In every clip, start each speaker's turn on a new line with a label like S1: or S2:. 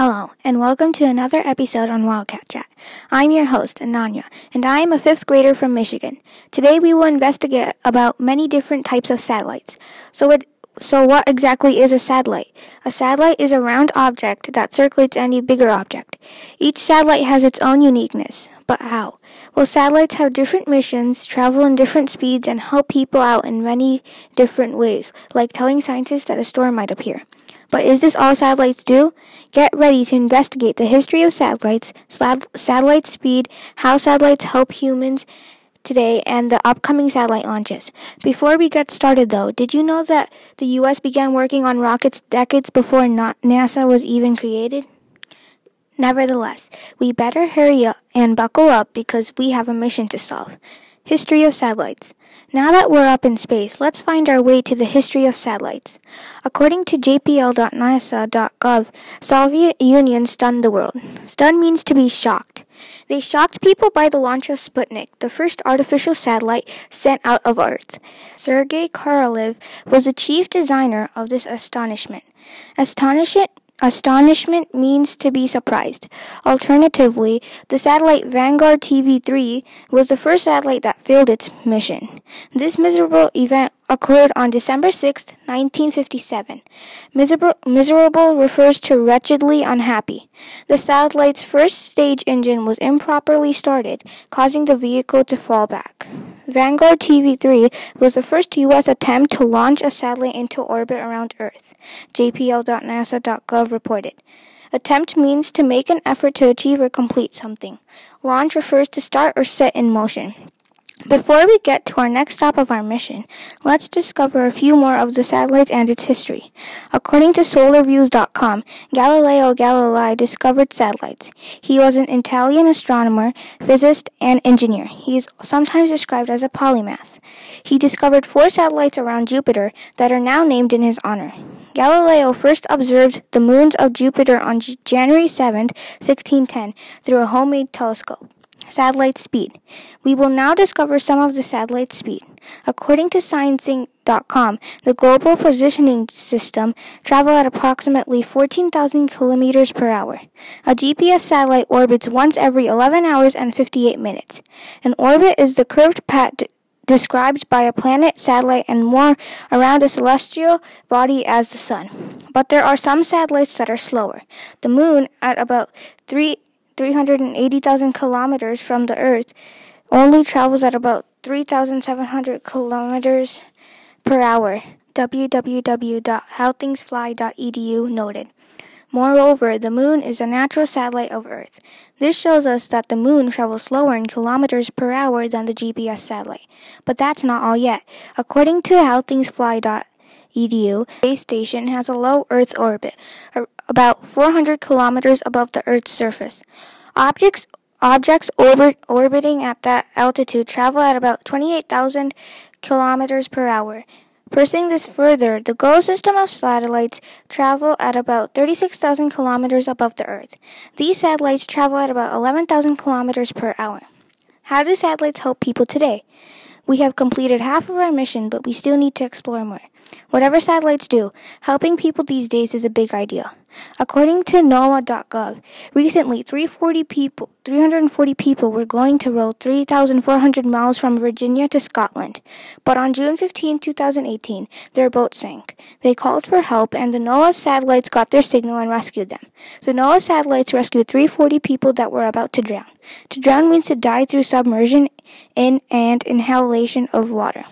S1: Hello, and welcome to another episode on Wildcat Chat. I'm your host, Ananya, and I am a fifth grader from Michigan. Today we will investigate about many different types of satellites. So, it, so what exactly is a satellite? A satellite is a round object that circulates any bigger object. Each satellite has its own uniqueness. But how? Well, satellites have different missions, travel in different speeds, and help people out in many different ways, like telling scientists that a storm might appear. But is this all satellites do? Get ready to investigate the history of satellites, satellite speed, how satellites help humans today, and the upcoming satellite launches. Before we get started though, did you know that the US began working on rockets decades before NASA was even created? Nevertheless, we better hurry up and buckle up because we have a mission to solve. History of satellites. Now that we're up in space, let's find our way to the history of satellites. According to jpl.nasa.gov, Soviet Union stunned the world. Stunned means to be shocked. They shocked people by the launch of Sputnik, the first artificial satellite sent out of Earth. Sergei Korolev was the chief designer of this astonishment. Astonishment Astonishment means to be surprised. Alternatively, the satellite Vanguard TV3 was the first satellite that failed its mission. This miserable event occurred on December 6, 1957. Miserable, miserable refers to wretchedly unhappy. The satellite's first stage engine was improperly started, causing the vehicle to fall back. Vanguard TV3 was the first U.S. attempt to launch a satellite into orbit around Earth, jpl.nasa.gov reported. Attempt means to make an effort to achieve or complete something. Launch refers to start or set in motion. Before we get to our next stop of our mission, let's discover a few more of the satellites and its history. According to SolarViews.com, Galileo Galilei discovered satellites. He was an Italian astronomer, physicist, and engineer. He is sometimes described as a polymath. He discovered four satellites around Jupiter that are now named in his honor. Galileo first observed the moons of Jupiter on January 7, 1610, through a homemade telescope satellite speed. We will now discover some of the satellite speed. According to sciencing.com, the global positioning system travel at approximately 14,000 kilometers per hour. A GPS satellite orbits once every 11 hours and 58 minutes. An orbit is the curved path d- described by a planet, satellite, and more around a celestial body as the sun. But there are some satellites that are slower. The moon, at about 3 380,000 kilometers from the Earth, only travels at about 3,700 kilometers per hour. www.howthingsfly.edu noted. Moreover, the moon is a natural satellite of Earth. This shows us that the moon travels slower in kilometers per hour than the GPS satellite. But that's not all yet. According to howthingsfly.edu, the space station has a low Earth orbit, about 400 kilometers above the Earth's surface. Objects objects orbit, orbiting at that altitude travel at about 28,000 kilometers per hour. Pursuing this further, the GEO system of satellites travel at about 36,000 kilometers above the Earth. These satellites travel at about 11,000 kilometers per hour. How do satellites help people today? We have completed half of our mission, but we still need to explore more. Whatever satellites do, helping people these days is a big idea. According to NOAA.gov, recently 340 people, 340 people were going to row 3,400 miles from Virginia to Scotland. But on June 15, 2018, their boat sank. They called for help and the NOAA satellites got their signal and rescued them. The NOAA satellites rescued 340 people that were about to drown. To drown means to die through submersion in and inhalation of water.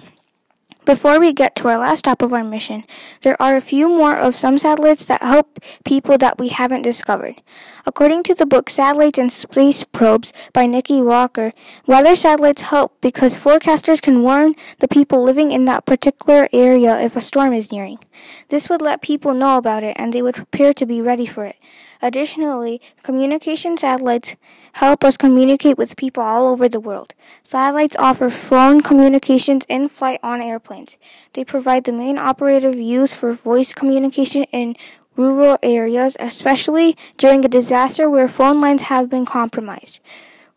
S1: Before we get to our last stop of our mission, there are a few more of some satellites that help people that we haven't discovered. According to the book Satellites and Space Probes by Niki Walker, weather satellites help because forecasters can warn the people living in that particular area if a storm is nearing. This would let people know about it and they would prepare to be ready for it. Additionally, communication satellites help us communicate with people all over the world. Satellites offer phone communications in flight on airplanes. They provide the main operative use for voice communication in rural areas, especially during a disaster where phone lines have been compromised.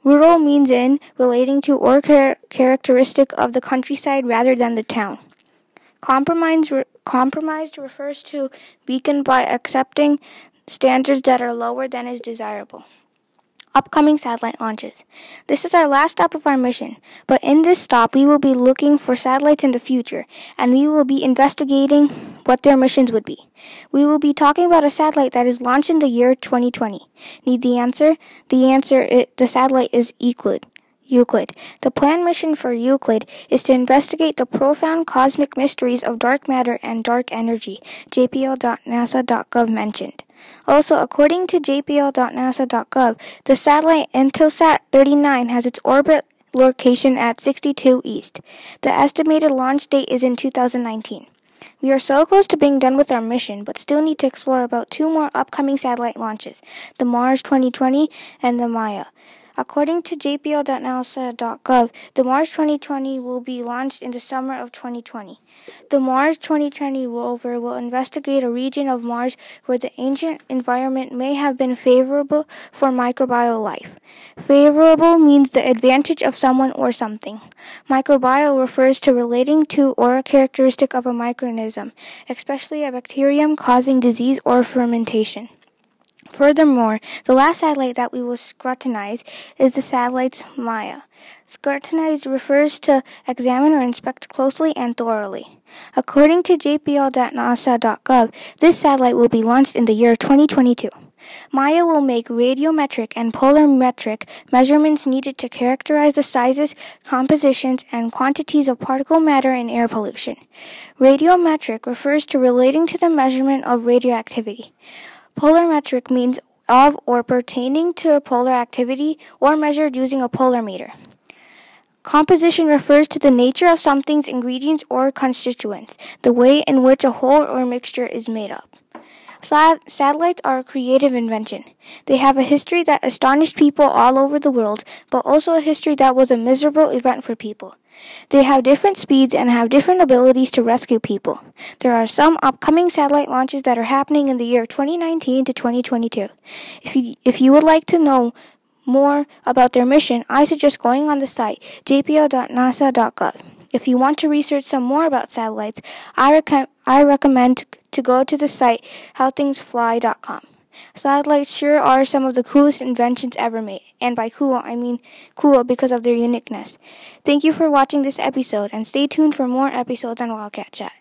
S1: Rural means in, relating to, or char- characteristic of the countryside rather than the town. Compromised, re- compromised refers to weakened by accepting standards that are lower than is desirable. Upcoming satellite launches. This is our last stop of our mission, but in this stop, we will be looking for satellites in the future, and we will be investigating what their missions would be. We will be talking about a satellite that is launched in the year 2020. Need the answer? The answer, is, the satellite is Euclid. Euclid. The planned mission for Euclid is to investigate the profound cosmic mysteries of dark matter and dark energy, jpl.nasa.gov mentioned. Also, according to jpl.nasa.gov, the satellite Intelsat 39 has its orbit location at 62 East. The estimated launch date is in 2019. We are so close to being done with our mission, but still need to explore about two more upcoming satellite launches the Mars 2020 and the MAIA. According to jpl.nasa.gov, the Mars 2020 will be launched in the summer of 2020. The Mars 2020 rover will investigate a region of Mars where the ancient environment may have been favorable for microbial life. Favorable means the advantage of someone or something. Microbial refers to relating to or a characteristic of a microorganism, especially a bacterium causing disease or fermentation. Furthermore, the last satellite that we will scrutinize is the satellite's MAIA. Scrutinize refers to examine or inspect closely and thoroughly. According to jpl.nasa.gov, this satellite will be launched in the year 2022. MAIA will make radiometric and polarimetric measurements needed to characterize the sizes, compositions, and quantities of particle matter in air pollution. Radiometric refers to relating to the measurement of radioactivity. Polarimetric means of or pertaining to a polar activity or measured using a polarimeter. Composition refers to the nature of something's ingredients or constituents, the way in which a whole or mixture is made up. Satellites are a creative invention. They have a history that astonished people all over the world, but also a history that was a miserable event for people. They have different speeds and have different abilities to rescue people. There are some upcoming satellite launches that are happening in the year 2019 to 2022. If you, if you would like to know more about their mission, I suggest going on the site jpl.nasa.gov. If you want to research some more about satellites, I, rec- I recommend to go to the site howthingsfly.com. Satellites sure are some of the coolest inventions ever made. And by cool, I mean cool because of their uniqueness. Thank you for watching this episode and stay tuned for more episodes on Wildcat Chat.